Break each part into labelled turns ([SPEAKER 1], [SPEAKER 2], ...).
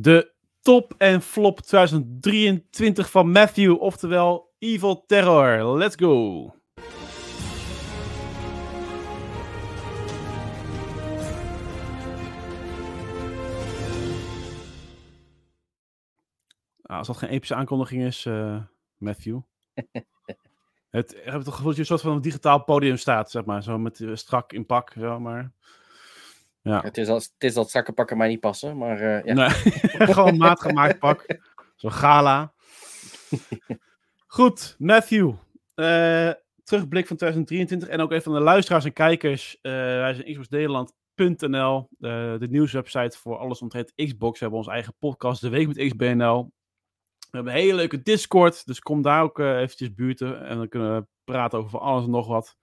[SPEAKER 1] De top en flop 2023 van Matthew, oftewel Evil Terror. Let's go! Ah, als dat geen epische aankondiging is, uh, Matthew. het, ik heb het gevoel dat je een soort van digitaal podium staat, zeg maar. Zo met uh, strak in pak, zo, maar...
[SPEAKER 2] Ja. Het, is als, het is dat zakkenpakken mij niet passen, maar uh, ja.
[SPEAKER 1] Nee, gewoon maatgemaakt pak. Zo'n gala. Goed, Matthew. Uh, terugblik van 2023 en ook even van de luisteraars en kijkers. Uh, wij zijn xboxnederland.nl, de nieuwswebsite voor alles omtrent Xbox. We hebben onze eigen podcast, De Week met XBNL. We hebben een hele leuke Discord, dus kom daar ook eventjes buurten. En dan kunnen we praten over alles en nog wat.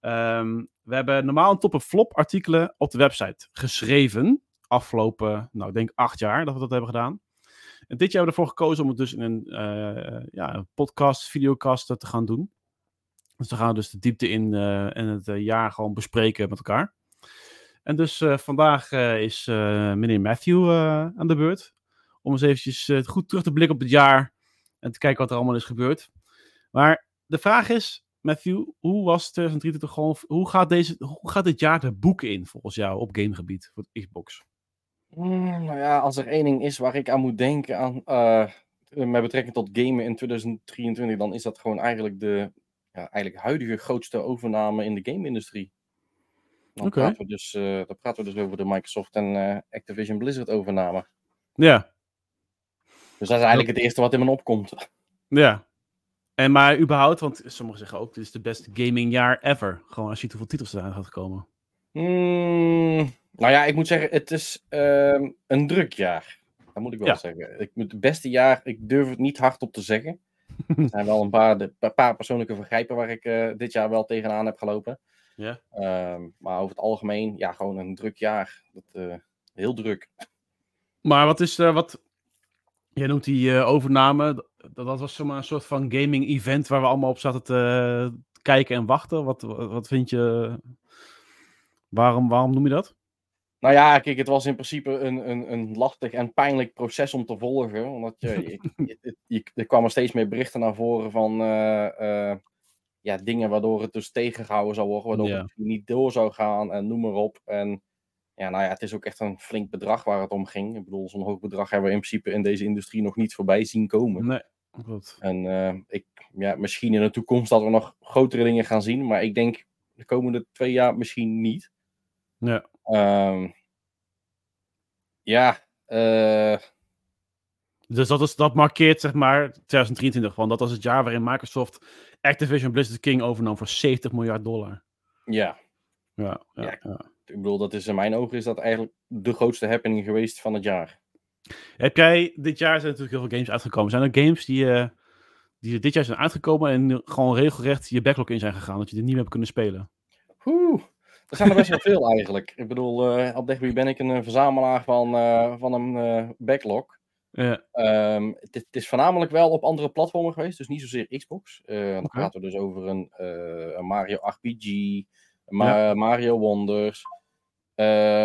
[SPEAKER 1] Um, we hebben normaal een top- flop artikelen op de website geschreven. Afgelopen, nou ik denk acht jaar dat we dat hebben gedaan. En dit jaar hebben we ervoor gekozen om het dus in een, uh, ja, een podcast, videocast te gaan doen. Dus we gaan dus de diepte in uh, en het jaar gewoon bespreken met elkaar. En dus vandaag is meneer Matthew aan de beurt om eens eventjes goed terug te blikken op het jaar en te kijken wat er allemaal is gebeurd. Maar de vraag is, Matthew, hoe was 2023 gewoon, hoe gaat, deze, hoe gaat dit jaar de boeken in volgens jou op gamegebied voor Xbox?
[SPEAKER 2] Mm, nou ja, als er één ding is waar ik aan moet denken aan, uh, met betrekking tot gamen in 2023, dan is dat gewoon eigenlijk de ja, eigenlijk huidige grootste overname in de game-industrie. Dan, okay. praten we dus, uh, dan praten we dus over de Microsoft en uh, Activision Blizzard overname.
[SPEAKER 1] Ja.
[SPEAKER 2] Dus dat is eigenlijk het eerste wat in me opkomt.
[SPEAKER 1] Ja. En maar überhaupt, want sommigen zeggen ook, dit is de beste gamingjaar ever. Gewoon als je ziet hoeveel titels eraan gaat komen.
[SPEAKER 2] Mm, nou ja, ik moet zeggen, het is uh, een druk jaar. Dat moet ik wel ja. zeggen. Ik, het beste jaar, ik durf het niet hardop te zeggen. er zijn wel een paar, de, een paar persoonlijke vergrijpen waar ik uh, dit jaar wel tegenaan heb gelopen.
[SPEAKER 1] Ja.
[SPEAKER 2] Uh, maar over het algemeen, ja, gewoon een druk jaar. Dat, uh, heel druk.
[SPEAKER 1] Maar wat is, uh, wat, Jij noemt die overname. Dat, dat was zomaar een soort van gaming event waar we allemaal op zaten te kijken en wachten. Wat, wat vind je? Waarom, waarom noem je dat?
[SPEAKER 2] Nou ja, kijk, het was in principe een, een, een lastig en pijnlijk proces om te volgen. Omdat je, je, je, er kwamen steeds meer berichten naar voren van uh, uh, ja, dingen waardoor het dus tegengehouden zou worden. Waardoor ja. het niet door zou gaan en noem maar op. En ja, nou ja, het is ook echt een flink bedrag waar het om ging. Ik bedoel, zo'n hoog bedrag hebben we in principe in deze industrie nog niet voorbij zien komen.
[SPEAKER 1] Nee, goed.
[SPEAKER 2] En uh, ik, ja, misschien in de toekomst dat we nog grotere dingen gaan zien, maar ik denk de komende twee jaar misschien niet.
[SPEAKER 1] Ja.
[SPEAKER 2] Um, ja, uh...
[SPEAKER 1] Dus dat, is, dat markeert zeg maar 2023, want dat was het jaar waarin Microsoft Activision Blizzard King overnam voor 70 miljard dollar.
[SPEAKER 2] Ja.
[SPEAKER 1] Ja, ja, ja.
[SPEAKER 2] ja. Ik bedoel, dat is in mijn ogen is dat eigenlijk de grootste happening geweest van het jaar.
[SPEAKER 1] Heb jij, dit jaar zijn natuurlijk heel veel games uitgekomen. Zijn er games die, uh, die dit jaar zijn uitgekomen en gewoon regelrecht je backlog in zijn gegaan, dat je er niet meer hebt kunnen spelen?
[SPEAKER 2] Oeh, er zijn er best wel veel eigenlijk. Ik bedoel, uh, op Degby ben ik een verzamelaar van, uh, van een backlog.
[SPEAKER 1] Ja.
[SPEAKER 2] Um, het, het, is voornamelijk wel op andere platformen geweest, dus niet zozeer Xbox. dan praten we dus over een, een Mario RPG, Ma ja. Mario Wonders.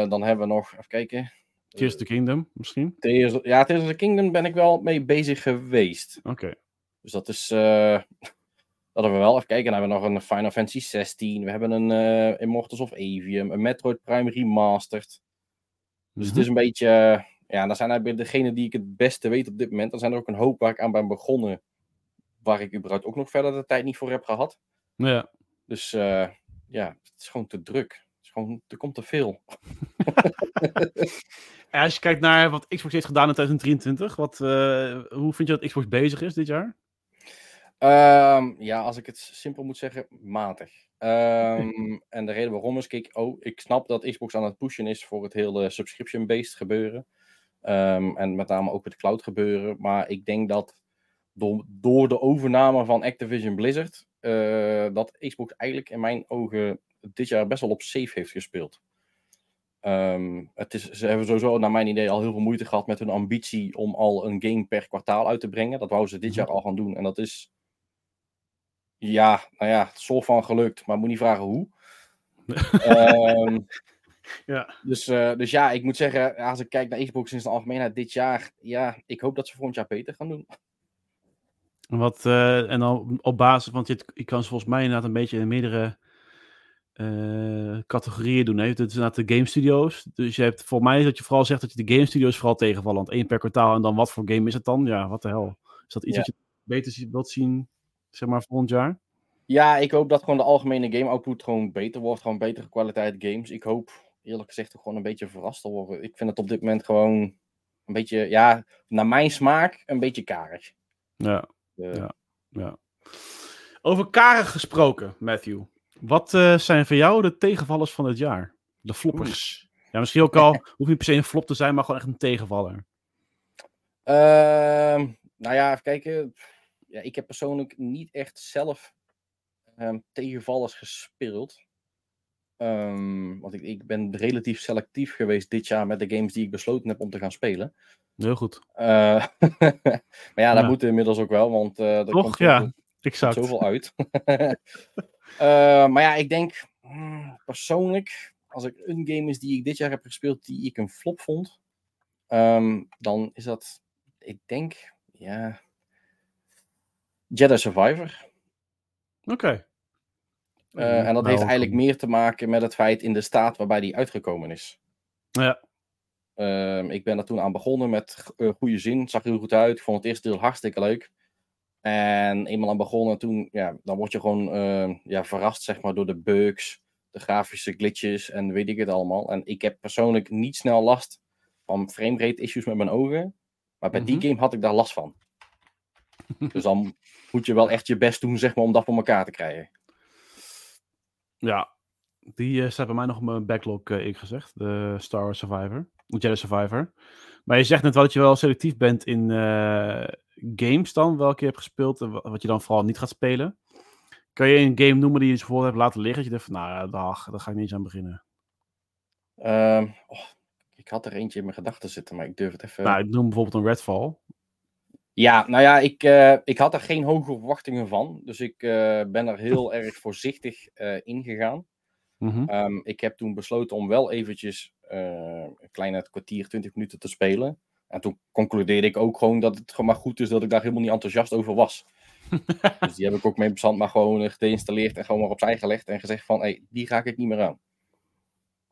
[SPEAKER 2] Dan hebben we nog, even kijken.
[SPEAKER 1] Tears of the Kingdom, misschien?
[SPEAKER 2] Tears, ja, Tears of the Kingdom ben ik wel mee bezig geweest.
[SPEAKER 1] Oké. Okay.
[SPEAKER 2] Dus dat is, uh, dat hebben we wel. Even kijken, dan hebben we nog een Final Fantasy 16. We hebben een uh, Immortals of Avium, een Metroid Prime Remastered. Dus mm -hmm. het is een beetje, ja, dat zijn eigenlijk degenen die ik het beste weet op dit moment. Dan zijn er ook een hoop waar ik aan ben begonnen, waar ik überhaupt ook nog verder de tijd niet voor heb gehad.
[SPEAKER 1] Ja.
[SPEAKER 2] Dus ja, het is gewoon te druk. Gewoon, er komt te veel.
[SPEAKER 1] en als je kijkt naar wat Xbox heeft gedaan in 2023, wat, uh, hoe vind je dat Xbox bezig is dit jaar?
[SPEAKER 2] Um, ja, als ik het simpel moet zeggen, matig. Um, en de reden waarom is, kijk, oh, ik snap dat Xbox aan het pushen is voor het hele subscription-based gebeuren. Um, en met name ook het cloud gebeuren. Maar ik denk dat door, door de overname van Activision Blizzard, uh, dat Xbox eigenlijk in mijn ogen dit jaar best wel op safe heeft gespeeld. Um, het is, ze hebben sowieso, naar mijn idee, al heel veel moeite gehad met hun ambitie om al een game per kwartaal uit te brengen. Dat wouden ze dit jaar al gaan doen. En dat is, ja, nou ja, het soort van gelukt, maar moet niet vragen hoe. um,
[SPEAKER 1] Ja.
[SPEAKER 2] Dus, eh, dus ja, ik moet zeggen, als ik kijk naar Xbox in zijn algemeenheid dit jaar, ja, ik hoop dat ze volgend jaar beter gaan doen.
[SPEAKER 1] En Wat, eh, en dan op basis, want je, je kan ze volgens mij inderdaad een beetje in meerdere eh, categorieën doen. Hè? Dat is inderdaad de game studios. Dus je hebt, voor mij is dat je vooral zegt dat je de game studios vooral tegenvallen. Want één per kwartaal en dan wat voor game is het dan? Ja, wat de hel. Is dat iets
[SPEAKER 2] Ja.
[SPEAKER 1] wat je beter wilt zien, zeg maar, volgend jaar?
[SPEAKER 2] Ja, ik hoop dat gewoon de algemene game output gewoon beter wordt. Gewoon betere kwaliteit games. Ik hoop eerlijk gezegd ook gewoon een beetje verrast te worden. Ik vind het op dit moment gewoon een beetje, ja, naar mijn smaak, een beetje karig.
[SPEAKER 1] Ja.
[SPEAKER 2] Eh,
[SPEAKER 1] Ja. Ja. Over karig gesproken, Matthew. Wat eh, zijn voor jou de tegenvallers van het jaar? De floppers. Ja, misschien ook al, hoeft niet per se een flop te zijn, maar gewoon echt een tegenvaller.
[SPEAKER 2] Ehm, nou ja, even kijken. Ja, ik heb persoonlijk niet echt zelf ehm, tegenvallers gespeeld. Ehm, want ik, ik ben relatief selectief geweest dit jaar met de games die ik besloten heb om te gaan spelen.
[SPEAKER 1] Heel goed.
[SPEAKER 2] Eh, maar ja, dat
[SPEAKER 1] Ja.
[SPEAKER 2] moet inmiddels ook wel, want eh er
[SPEAKER 1] Toch?
[SPEAKER 2] komt
[SPEAKER 1] Ja, exact.
[SPEAKER 2] zoveel uit. Eh, maar ja, ik denk hmm, persoonlijk, als ik een game is die ik dit jaar heb gespeeld die ik een flop vond, ehm, dan is dat, ik denk, ja, Jedi Survivor.
[SPEAKER 1] Oké.
[SPEAKER 2] Eh, en dat heeft eigenlijk meer te maken met het feit in de staat waarbij die uitgekomen is.
[SPEAKER 1] Ja.
[SPEAKER 2] Ehm, ik ben er toen aan begonnen met uh, goede zin. Zag er heel goed uit. Ik vond het eerste deel hartstikke leuk. En eenmaal aan begonnen, toen, ja, dan word je gewoon eh, ja, verrast zeg maar, door de bugs, de grafische glitches en weet ik het allemaal. En ik heb persoonlijk niet snel last van framerate issues met mijn ogen. Maar bij
[SPEAKER 1] Mhm.
[SPEAKER 2] die game had ik daar last van. dus dan moet je wel echt je best doen zeg maar, om dat voor elkaar te krijgen.
[SPEAKER 1] Ja. Die eh, staat bij mij nog op mijn backlog, eh ik gezegd. De Star Wars Survivor. De Jedi Survivor. Maar je zegt net wel dat je wel selectief bent in eh, games dan, welke je hebt gespeeld en wa- wat je dan vooral niet gaat spelen. Kan je een game noemen die je dus bijvoorbeeld hebt laten liggen? Dat je denkt van, nou ja, dag, daar ga ik niet eens aan beginnen.
[SPEAKER 2] Ehm, oh, ik had er eentje in mijn gedachten zitten, maar ik durf het even...
[SPEAKER 1] Nou, ik noem bijvoorbeeld een Redfall.
[SPEAKER 2] Ja, nou ja, ik, eh, ik had er geen hoge verwachtingen van. Dus ik eh, ben er heel erg voorzichtig eh ingegaan.
[SPEAKER 1] Mhm.
[SPEAKER 2] Ehm, ik heb toen besloten om wel eventjes een kleine kwartier, 20 minuten te spelen. En toen concludeerde ik ook gewoon dat het gewoon maar goed is dat ik daar helemaal niet enthousiast over was. dus die heb ik ook mee bestand maar gewoon eh, geïnstalleerd en gewoon maar opzij gelegd en gezegd van, hé, hey, die ga ik niet meer aan.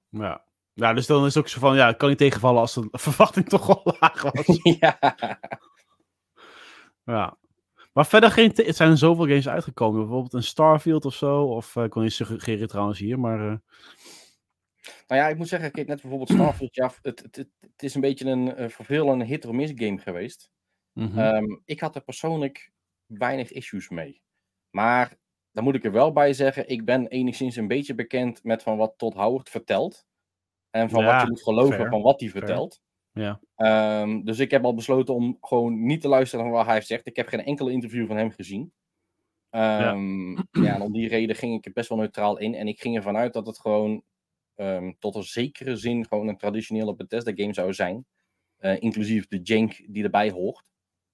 [SPEAKER 1] Ja. ja, dus dan is het ook zo van, ja, kan niet tegenvallen als de verwachting toch wel laag was.
[SPEAKER 2] ja.
[SPEAKER 1] ja. Maar verder geen, het zijn er zoveel games uitgekomen. Bijvoorbeeld een Starfield of zo. Of eh, ik kon je suggereren trouwens hier, maar... eh,
[SPEAKER 2] Nou ja, ik moet zeggen, kijk, net bijvoorbeeld Starfield, ja, het, het, het, het is een beetje een uh, vervelende hit-or-miss game geweest.
[SPEAKER 1] mhm.
[SPEAKER 2] Ehm, ik had er persoonlijk weinig issues mee. Maar daar moet ik er wel bij zeggen, ik ben enigszins een beetje bekend met van wat Todd Howard vertelt. En van
[SPEAKER 1] Ja,
[SPEAKER 2] wat je moet geloven
[SPEAKER 1] fair,
[SPEAKER 2] van wat hij vertelt.
[SPEAKER 1] Ja.
[SPEAKER 2] Ehm, dus ik heb al besloten om gewoon niet te luisteren naar wat hij zegt. Ik heb geen enkele interview van hem gezien. Ehm, ja. en om die reden ging ik er best wel neutraal in. En ik ging ervan uit dat het gewoon ehm, tot een zekere zin gewoon een traditionele Bethesda game zou zijn. Eh, inclusief de jank die erbij hoort.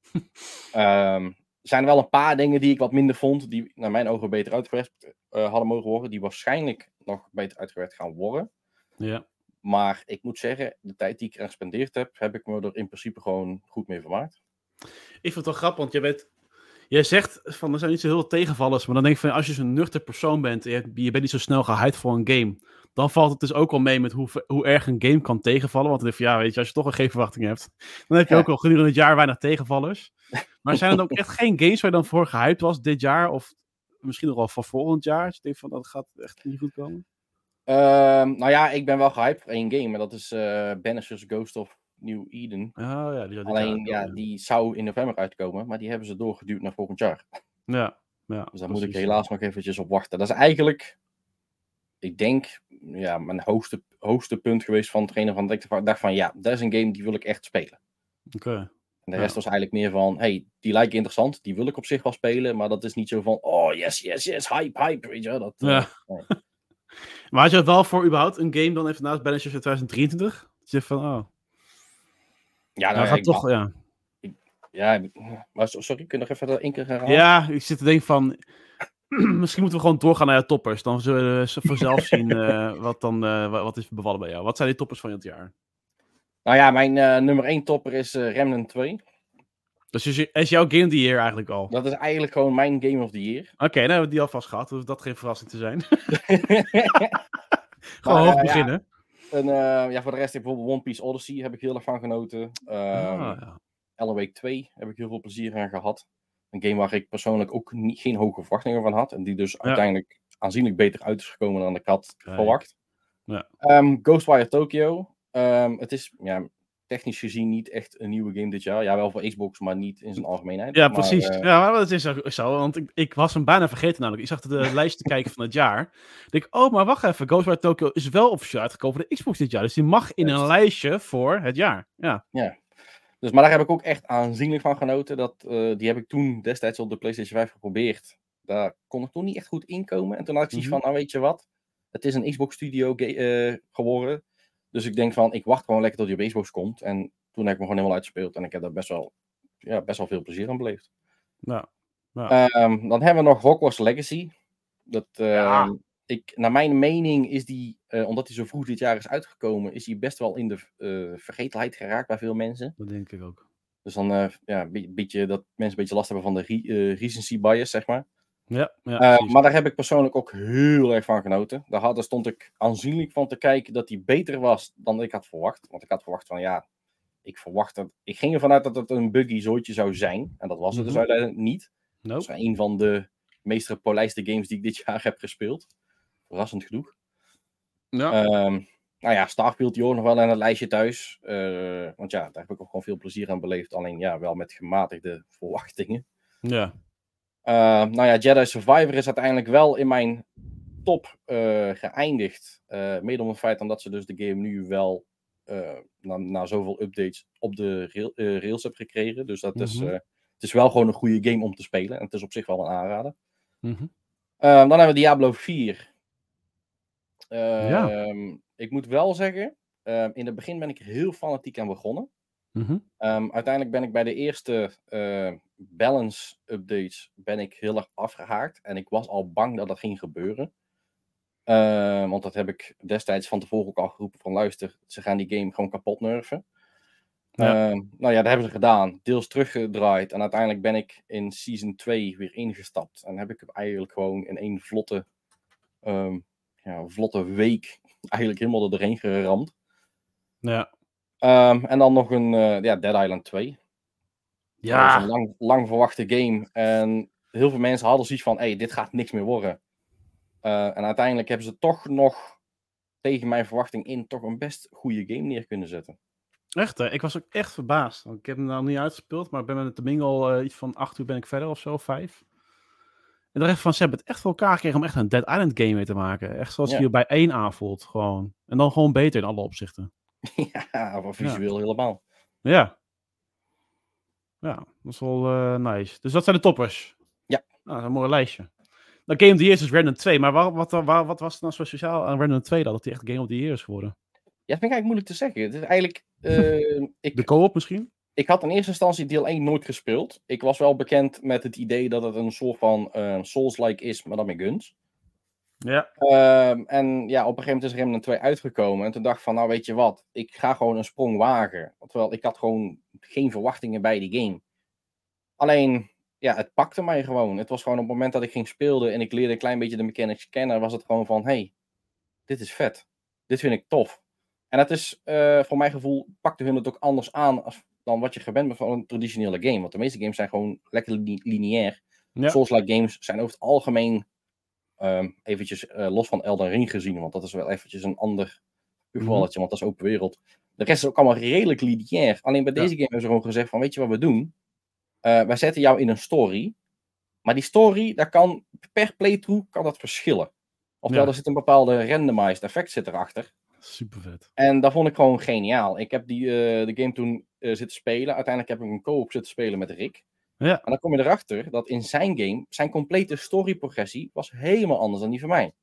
[SPEAKER 2] Ehm, er zijn wel een paar dingen die ik wat minder vond, die naar mijn ogen beter uitgewerkt eh, hadden mogen worden, die waarschijnlijk nog beter uitgewerkt gaan worden.
[SPEAKER 1] ja.
[SPEAKER 2] Maar ik moet zeggen, de tijd die ik eraan gespendeerd heb, heb ik me er in principe gewoon goed mee vermaakt.
[SPEAKER 1] Ik vind het wel grappig, want je bent... Jij zegt van er zijn niet zo heel veel tegenvallers, maar dan denk ik van als je zo'n nuchter persoon bent en je, je bent niet zo snel gehyped voor een game, dan valt het dus ook wel mee met hoe, hoe erg een game kan tegenvallen. Want dan van ja, weet je, als je toch een geen verwachting hebt, dan heb je
[SPEAKER 2] Ja.
[SPEAKER 1] ook al gedurende het jaar weinig tegenvallers. Maar zijn er dan ook echt geen games waar je dan voor gehyped was dit jaar of misschien nog wel voor volgend jaar? Je denkt van dat gaat echt niet goed komen?
[SPEAKER 2] Ehm, nou ja, ik ben wel gehyped voor één game, en dat is eh Banishers Ghost of New Eden.
[SPEAKER 1] Oh ja, die,
[SPEAKER 2] Alleen, ja, die zou in november uitkomen, maar die hebben ze doorgeduwd naar volgend jaar.
[SPEAKER 1] Ja, ja.
[SPEAKER 2] Dus daar moet ik helaas nog eventjes op wachten. Dat is eigenlijk, ik denk, ja, mijn hoogste, hoogste punt geweest van hetgene van dat ik dacht van, ja, dat is een game die wil ik echt spelen.
[SPEAKER 1] Oké.
[SPEAKER 2] En de
[SPEAKER 1] Ja.
[SPEAKER 2] rest was eigenlijk meer van, hey, die lijken interessant, die wil ik op zich wel spelen, maar dat is niet zo van, oh yes, yes, yes, hype, hype, weet je. Dat, eh,
[SPEAKER 1] Ja. Maar had je het wel voor überhaupt een game dan even naast Banishers in 2023? Dat je van, oh,
[SPEAKER 2] Ja, nou,
[SPEAKER 1] nou,
[SPEAKER 2] ja,
[SPEAKER 1] gaat toch, ja.
[SPEAKER 2] ja, maar so- sorry, kun je nog even één keer herhalen?
[SPEAKER 1] Ja, ik zit te denken van. misschien moeten we gewoon doorgaan naar de toppers. Dan zullen ze vanzelf zien uh, wat, dan, uh, wat is bevallen bij jou. Wat zijn die toppers van het jaar?
[SPEAKER 2] Nou ja, mijn uh, nummer 1 topper is Remnant 2.
[SPEAKER 1] Dus is, is jouw Game of the Year eigenlijk al?
[SPEAKER 2] Dat is eigenlijk gewoon mijn Game of the Year.
[SPEAKER 1] Oké, okay, dan hebben we die alvast gehad. Dus dat geen verrassing te zijn. gewoon maar, hoog beginnen.
[SPEAKER 2] Ja. En, ja, voor de rest heb ik bijvoorbeeld One Piece Odyssey heb ik heel erg van genoten. Um, ah, ja. Week 2 heb ik heel veel plezier aan gehad. Een game waar ik persoonlijk ook niet, geen hoge verwachtingen van had. En die dus uiteindelijk aanzienlijk beter uit is gekomen dan ik had verwacht.
[SPEAKER 1] Ja.
[SPEAKER 2] Um, Ghostwire Tokyo. Um, het is ja, technisch gezien niet echt een nieuwe game dit jaar. Ja, wel voor Xbox, maar niet in zijn algemeenheid.
[SPEAKER 1] Ja,
[SPEAKER 2] maar,
[SPEAKER 1] precies.
[SPEAKER 2] Uh...
[SPEAKER 1] Ja, maar dat is zo. Want ik, ik, was hem bijna vergeten namelijk. Ik zag de lijst te kijken van het jaar. Ik denk, oh, maar wacht even. Ghostwire Tokyo is wel officieel uitgekomen voor de Xbox dit jaar. Dus die mag in een lijstje voor het jaar. Ja.
[SPEAKER 2] Ja, dus, maar daar heb ik ook echt aanzienlijk van genoten. Dat, uh, die heb ik toen destijds op de PlayStation 5 geprobeerd. Daar kon ik toen niet echt goed inkomen. En toen had ik zoiets mm -hmm. van, nou weet je wat, het is een Xbox Studio uh, geworden. Dus ik denk van, ik wacht gewoon lekker tot die op Xbox komt. En toen heb ik me gewoon helemaal uitgespeeld. En ik heb daar best wel, ja, best wel veel plezier aan beleefd. Um, dan hebben we nog Hogwarts Legacy. Dat, uh, ja ik, naar mijn mening is die, uh, omdat hij zo vroeg dit jaar is uitgekomen, is hij best wel in de uh, vergetelheid geraakt bij veel mensen.
[SPEAKER 1] Dat denk ik ook.
[SPEAKER 2] Dus dan uh, ja, een beetje, dat mensen een beetje last hebben van de re recency bias, zeg maar.
[SPEAKER 1] Ja, ja
[SPEAKER 2] maar daar heb ik persoonlijk ook heel erg van genoten. Daar, had, daar stond ik aanzienlijk van te kijken dat hij beter was dan ik had verwacht. Want ik had verwacht van ja, ik verwacht dat. Ik ging ervan uit dat het een buggy zootje zou zijn. En dat was het mm -hmm. dus uiteindelijk niet.
[SPEAKER 1] Nope.
[SPEAKER 2] Dat is een van de meest gepolijste games die ik dit jaar heb gespeeld. Verrassend genoeg.
[SPEAKER 1] Ja.
[SPEAKER 2] Um, nou ja, Starfield ook nog wel in het lijstje thuis. Uh, want ja, daar heb ik ook gewoon veel plezier aan beleefd. Alleen ja, wel met gematigde verwachtingen.
[SPEAKER 1] Ja.
[SPEAKER 2] Uh, nou ja, Jedi Survivor is uiteindelijk wel in mijn top uh, geëindigd. mede om het feit dat ze dus de game nu wel na, na zoveel updates op de rail, rails hebben gekregen. Dus dat mm -hmm. is, het is wel gewoon een goede game om te spelen. En het is op zich wel een aanrader.
[SPEAKER 1] Mm -hmm.
[SPEAKER 2] dan hebben we Diablo 4.
[SPEAKER 1] Ja.
[SPEAKER 2] Ehm, Ik moet wel zeggen, uh, in het begin ben ik er heel fanatiek aan begonnen.
[SPEAKER 1] Mhm.
[SPEAKER 2] Um, uiteindelijk ben ik bij de eerste uh, balance updates ben ik heel erg afgehaakt. En ik was al bang dat dat ging gebeuren. Uh, want dat heb ik destijds van tevoren ook al geroepen van luister, ze gaan die game gewoon kapot nerven.
[SPEAKER 1] Ja.
[SPEAKER 2] Uh, nou ja, dat hebben ze gedaan. Deels teruggedraaid. En uiteindelijk ben ik in season 2 weer ingestapt. En heb ik eigenlijk gewoon in één vlotte, um, ja, vlotte week eigenlijk helemaal er doorheen geramd.
[SPEAKER 1] Ja.
[SPEAKER 2] Um, en dan nog een uh, ja, Dead Island 2.
[SPEAKER 1] Ja.
[SPEAKER 2] Dat is een lang, lang verwachte game. En heel veel mensen hadden zoiets van, hey, dit gaat niks meer worden. Uh, en uiteindelijk hebben ze toch nog, tegen mijn verwachting in, toch een best goede game neer kunnen zetten.
[SPEAKER 1] Echt, hè? Ik was ook echt verbaasd. Want ik heb hem nou niet uitgespeeld, maar ik ben met de mingle uh, iets van acht uur ben ik verder of zo, vijf. En dan echt van, ze hebben het echt voor elkaar gekregen om echt een Dead Island game mee te maken. Echt zoals
[SPEAKER 2] Ja.
[SPEAKER 1] je bij één aanvoelt, gewoon. En dan gewoon beter in alle opzichten.
[SPEAKER 2] ja, maar visueel helemaal.
[SPEAKER 1] Ja. Ja, dat is wel eh, nice. Dus dat zijn de toppers.
[SPEAKER 2] Ja.
[SPEAKER 1] Nou, dat is een mooi lijstje. Nou, Game of the Year is dus Random 2. Maar wat, wat, wat, wat was er nou zo speciaal aan Random 2 dan? Dat die echt Game of the Year is geworden?
[SPEAKER 2] Ja, dat vind ik eigenlijk moeilijk te zeggen. Het is eigenlijk, eh, ik,
[SPEAKER 1] De co-op misschien?
[SPEAKER 2] Ik had in eerste instantie deel 1 nooit gespeeld. Ik was wel bekend met het idee dat het een soort van eh, Souls-like is, maar dan met guns.
[SPEAKER 1] Ja.
[SPEAKER 2] Ehm, en ja, op een gegeven moment is Remnant 2 uitgekomen. En toen dacht ik van, nou weet je wat, ik ga gewoon een sprong wagen. Terwijl ik had gewoon geen verwachtingen bij die game. Alleen, ja, het pakte mij gewoon. Het was gewoon op het moment dat ik ging spelen en ik leerde een klein beetje de mechanics kennen, was het gewoon van, hey, dit is vet. Dit vind ik tof. En dat is, eh, voor mijn gevoel, pakte hun het ook anders aan als, dan wat je gewend bent van een traditionele game. Want de meeste games zijn gewoon lekker li- lineair.
[SPEAKER 1] Ja.
[SPEAKER 2] Souls-like games zijn over het algemeen Ehm eventjes eh, los van Elden Ring gezien, want dat is wel eventjes een ander gevalletje, want dat is open wereld. De rest is ook allemaal redelijk lineair. Alleen bij
[SPEAKER 1] Ja.
[SPEAKER 2] deze game hebben ze gewoon gezegd van, weet je wat we doen? Eh, wij zetten jou in een story, maar die story, daar kan per playthrough kan dat verschillen. Oftewel,
[SPEAKER 1] Ja.
[SPEAKER 2] er zit een bepaalde randomized effect zit erachter.
[SPEAKER 1] Super vet.
[SPEAKER 2] En dat vond ik gewoon geniaal. Ik heb die, eh, de game toen eh, zitten spelen. Uiteindelijk heb ik een co-op zitten spelen met Rick.
[SPEAKER 1] Ja.
[SPEAKER 2] En dan kom je erachter dat in zijn game, zijn complete story-progressie was helemaal anders dan die van mij.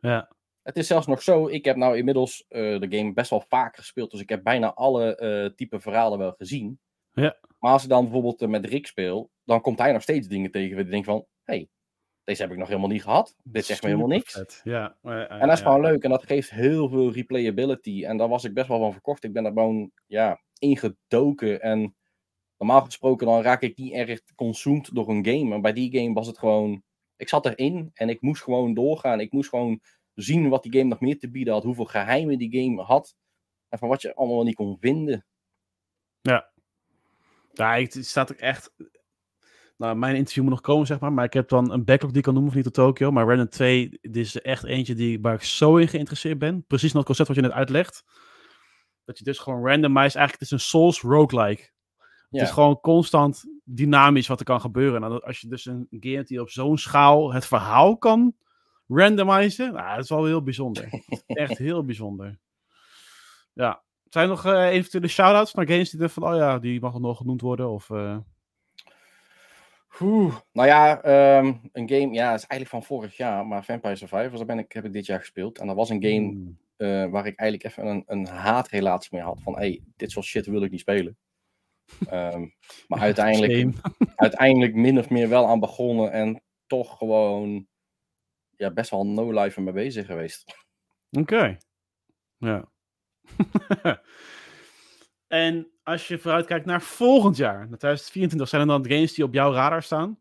[SPEAKER 1] Ja.
[SPEAKER 2] Het is zelfs nog zo, ik heb nou inmiddels eh, de game best wel vaak gespeeld, dus ik heb bijna alle type verhalen wel gezien.
[SPEAKER 1] Ja.
[SPEAKER 2] Maar als ik dan bijvoorbeeld met Rick speel, dan komt hij nog steeds dingen tegen waar ik denk van, hey, deze heb ik nog helemaal niet gehad. Dit zegt me helemaal niks.
[SPEAKER 1] Ja, eh, eh,
[SPEAKER 2] En dat is
[SPEAKER 1] ja.
[SPEAKER 2] gewoon leuk en dat geeft heel veel replayability. En daar was ik best wel van verkocht. Ik ben er gewoon ja, ingedoken. En normaal gesproken dan raak ik niet erg consumed door een game. Maar bij die game was het gewoon... Ik zat erin en ik moest gewoon doorgaan. Ik moest gewoon zien wat die game nog meer te bieden had. Hoeveel geheimen die game had. En van wat je allemaal niet kon vinden.
[SPEAKER 1] Ja, ik- het staat ook echt. Nou, mijn interview moet nog komen, zeg maar. Maar ik heb dan een backlog die ik kan noemen van niet tot Tokyo. Maar Random 2, dit is echt eentje die, waar ik zo in geïnteresseerd ben. Precies naar het concept wat je net uitlegt. Dat je dus gewoon randomized, eigenlijk het is een Souls roguelike.
[SPEAKER 2] Ja.
[SPEAKER 1] Het is gewoon constant dynamisch wat er kan gebeuren. En dan als je dus een game die op zo'n schaal het verhaal kan randomizen, nou, dat is wel heel bijzonder. Echt heel bijzonder. Ja. Zijn er nog eh, eventuele shout-outs naar games die er van, oh ja, die mag nog genoemd worden? Of, eh,
[SPEAKER 2] Oeh. Nou ja, ehm, een game, ja, is eigenlijk van vorig jaar, maar Vampire Survivors, daar ben ik, heb ik dit jaar gespeeld. En dat was een game
[SPEAKER 1] hmm,
[SPEAKER 2] eh, waar ik eigenlijk even een, een haatrelatie mee had. Van, hey, dit soort shit wil ik niet spelen. Ehm, maar uiteindelijk, uiteindelijk min of meer wel aan begonnen en toch gewoon ja, best wel no-life ermee bezig geweest.
[SPEAKER 1] Oké. Ja. en als je vooruitkijkt naar volgend jaar, naar 2024, zijn er dan games die op jouw radar staan?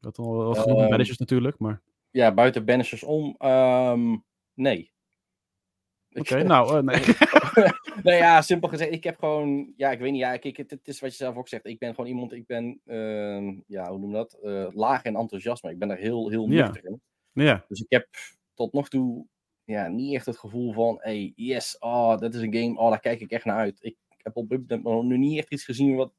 [SPEAKER 1] Dat al wel genoemd
[SPEAKER 2] Ehm,
[SPEAKER 1] natuurlijk, maar...
[SPEAKER 2] Ja, buiten Banishers om, ehm, nee.
[SPEAKER 1] Oké, nou, eh, nee.
[SPEAKER 2] nou ja, simpel gezegd, ik heb gewoon, ja, ik weet niet, ja, kijk, het, het is wat je zelf ook zegt. Ik ben gewoon iemand, ik ben, ehm, ja, hoe noem je dat? Eh, laag in enthousiasme. Ik ben er heel, heel
[SPEAKER 1] Ja.
[SPEAKER 2] nuchter in.
[SPEAKER 1] ja,
[SPEAKER 2] Dus ik heb tot nog toe, ja, niet echt het gevoel van, hey, yes, oh, dat is een game, oh, daar kijk ik echt naar uit. Ik heb op dit nu niet echt iets gezien wat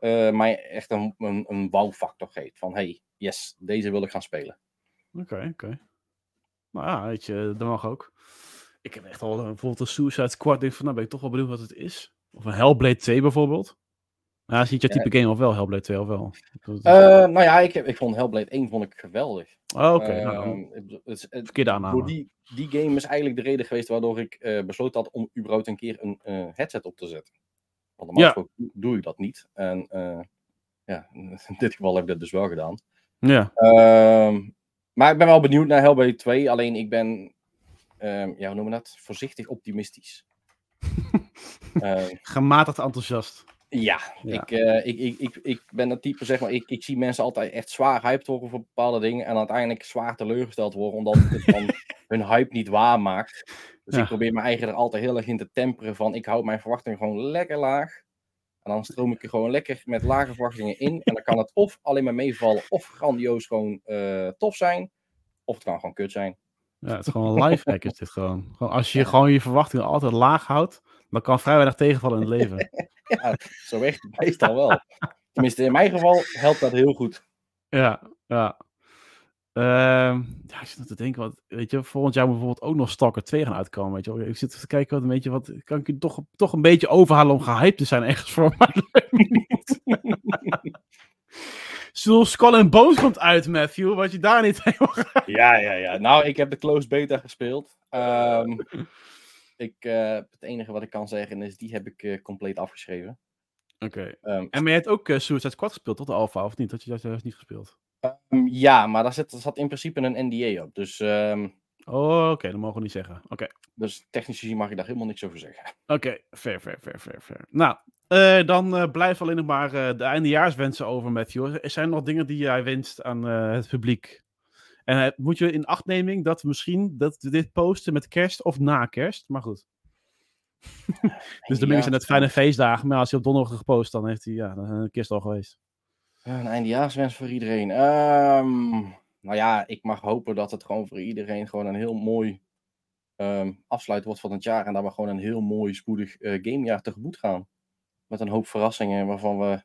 [SPEAKER 2] eh, mij echt een, een, wow-factor geeft. Van, hey, yes, deze wil ik gaan spelen.
[SPEAKER 1] oké, oké. Nou ja, weet je, dat mag ook. Ik heb echt al eh, bijvoorbeeld een Suicide Squad, denk van, nou ben ik toch wel benieuwd wat het is. Of een Hellblade 2 bijvoorbeeld. Nou, is niet je type game of wel, Hellblade 2 of wel?
[SPEAKER 2] Eh, nou ja, ik, heb, ik vond Hellblade 1 vond ik geweldig.
[SPEAKER 1] oh, oké, nou,
[SPEAKER 2] Ehm, het-
[SPEAKER 1] verkeerde aanname.
[SPEAKER 2] Die, die game is eigenlijk de reden geweest waardoor ik eh, besloten had om überhaupt een keer een eh, headset op te zetten. Want normaal
[SPEAKER 1] Ja.
[SPEAKER 2] doe- ik dat niet. En ja, in dit geval heb ik dat dus wel gedaan.
[SPEAKER 1] Ja,
[SPEAKER 2] Ehm, maar ik ben wel benieuwd naar Hellblade 2. Alleen ik ben, ehm, ja, hoe noemen we dat? Voorzichtig optimistisch.
[SPEAKER 1] Gematigd enthousiast.
[SPEAKER 2] Ja,
[SPEAKER 1] Ja.
[SPEAKER 2] Ik, eh, ik, ik, ik, ik ben dat type, zeg maar, ik, ik zie mensen altijd echt zwaar hyped worden voor bepaalde dingen en uiteindelijk zwaar teleurgesteld worden omdat het dan hun hype niet waarmaakt. Dus
[SPEAKER 1] Ja.
[SPEAKER 2] ik probeer mijn eigen er altijd heel erg in te temperen van ik houd mijn verwachtingen gewoon lekker laag. En dan stroom ik er gewoon lekker met lage verwachtingen in. En dan kan het of alleen maar meevallen of grandioos gewoon eh, tof zijn. Of het kan gewoon kut zijn.
[SPEAKER 1] Ja, het is gewoon een life hack is dit gewoon. gewoon. Als je gewoon je verwachtingen altijd laag houdt, dan kan vrij weinig tegenvallen in het leven.
[SPEAKER 2] Ja, zo het meestal wel. Tenminste, in mijn geval helpt dat heel goed.
[SPEAKER 1] ja, ja. Ehm, ja, ik zit nog te denken, wat, weet je, volgend jaar moet bijvoorbeeld ook nog Stalker 2 gaan uitkomen, weet je. Ik zit te kijken, wat, weet je, wat kan ik je toch, toch een beetje overhalen om gehyped te zijn ergens voor, maar niet. Soul Skull and Bones komt uit, Matthew, wat je daar niet helemaal...
[SPEAKER 2] Ja, ja, ja. Nou, ik heb de closed beta gespeeld. Ehm, ik, eh, het enige wat ik kan zeggen is, die heb ik eh, compleet afgeschreven.
[SPEAKER 1] Oké.
[SPEAKER 2] Ehm,
[SPEAKER 1] En maar je hebt ook eh, Suicide Squad gespeeld, tot de alpha, of niet? Dat je dat juist niet gespeeld.
[SPEAKER 2] ehm, ja, maar daar zit, er zat in principe een NDA op. Dus, ehm,
[SPEAKER 1] Oh, oké, dat mogen we niet zeggen. Oké.
[SPEAKER 2] dus technisch gezien mag ik daar helemaal niks over zeggen.
[SPEAKER 1] Oké, fair, fair, fair, fair, fair. Nou, dan eh blijft alleen nog maar de eindejaarswensen over, Matthew. Er zijn nog dingen die jij wenst aan het publiek. En eh, moet je in achtneming dat we misschien dat we dit posten met kerst of na kerst. Maar goed. dus de mensen net fijne feestdagen. Maar als hij op donderdag gepost, dan heeft hij ja, dan is kerst al geweest.
[SPEAKER 2] Een eindejaarswens voor iedereen. Ehm, nou ja, ik mag hopen dat het gewoon voor iedereen gewoon een heel mooi ehm, afsluit wordt van het jaar. En dat we gewoon een heel mooi, spoedig eh, gamejaar tegemoet gaan. Met een hoop verrassingen waarvan we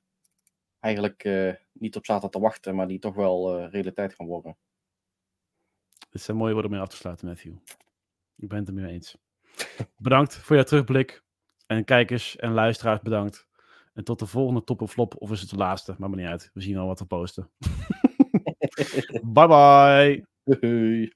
[SPEAKER 2] eigenlijk eh, niet op zaten te wachten, maar die toch wel realiteit gaan worden.
[SPEAKER 1] Dit zijn mooie woorden om mee af te sluiten, Matthew. Ik ben het er mee eens. Bedankt voor jouw terugblik. En kijkers en luisteraars bedankt. En tot de volgende top of flop. Of is het de laatste? Maakt me niet uit. We zien al wat we posten. bye bye.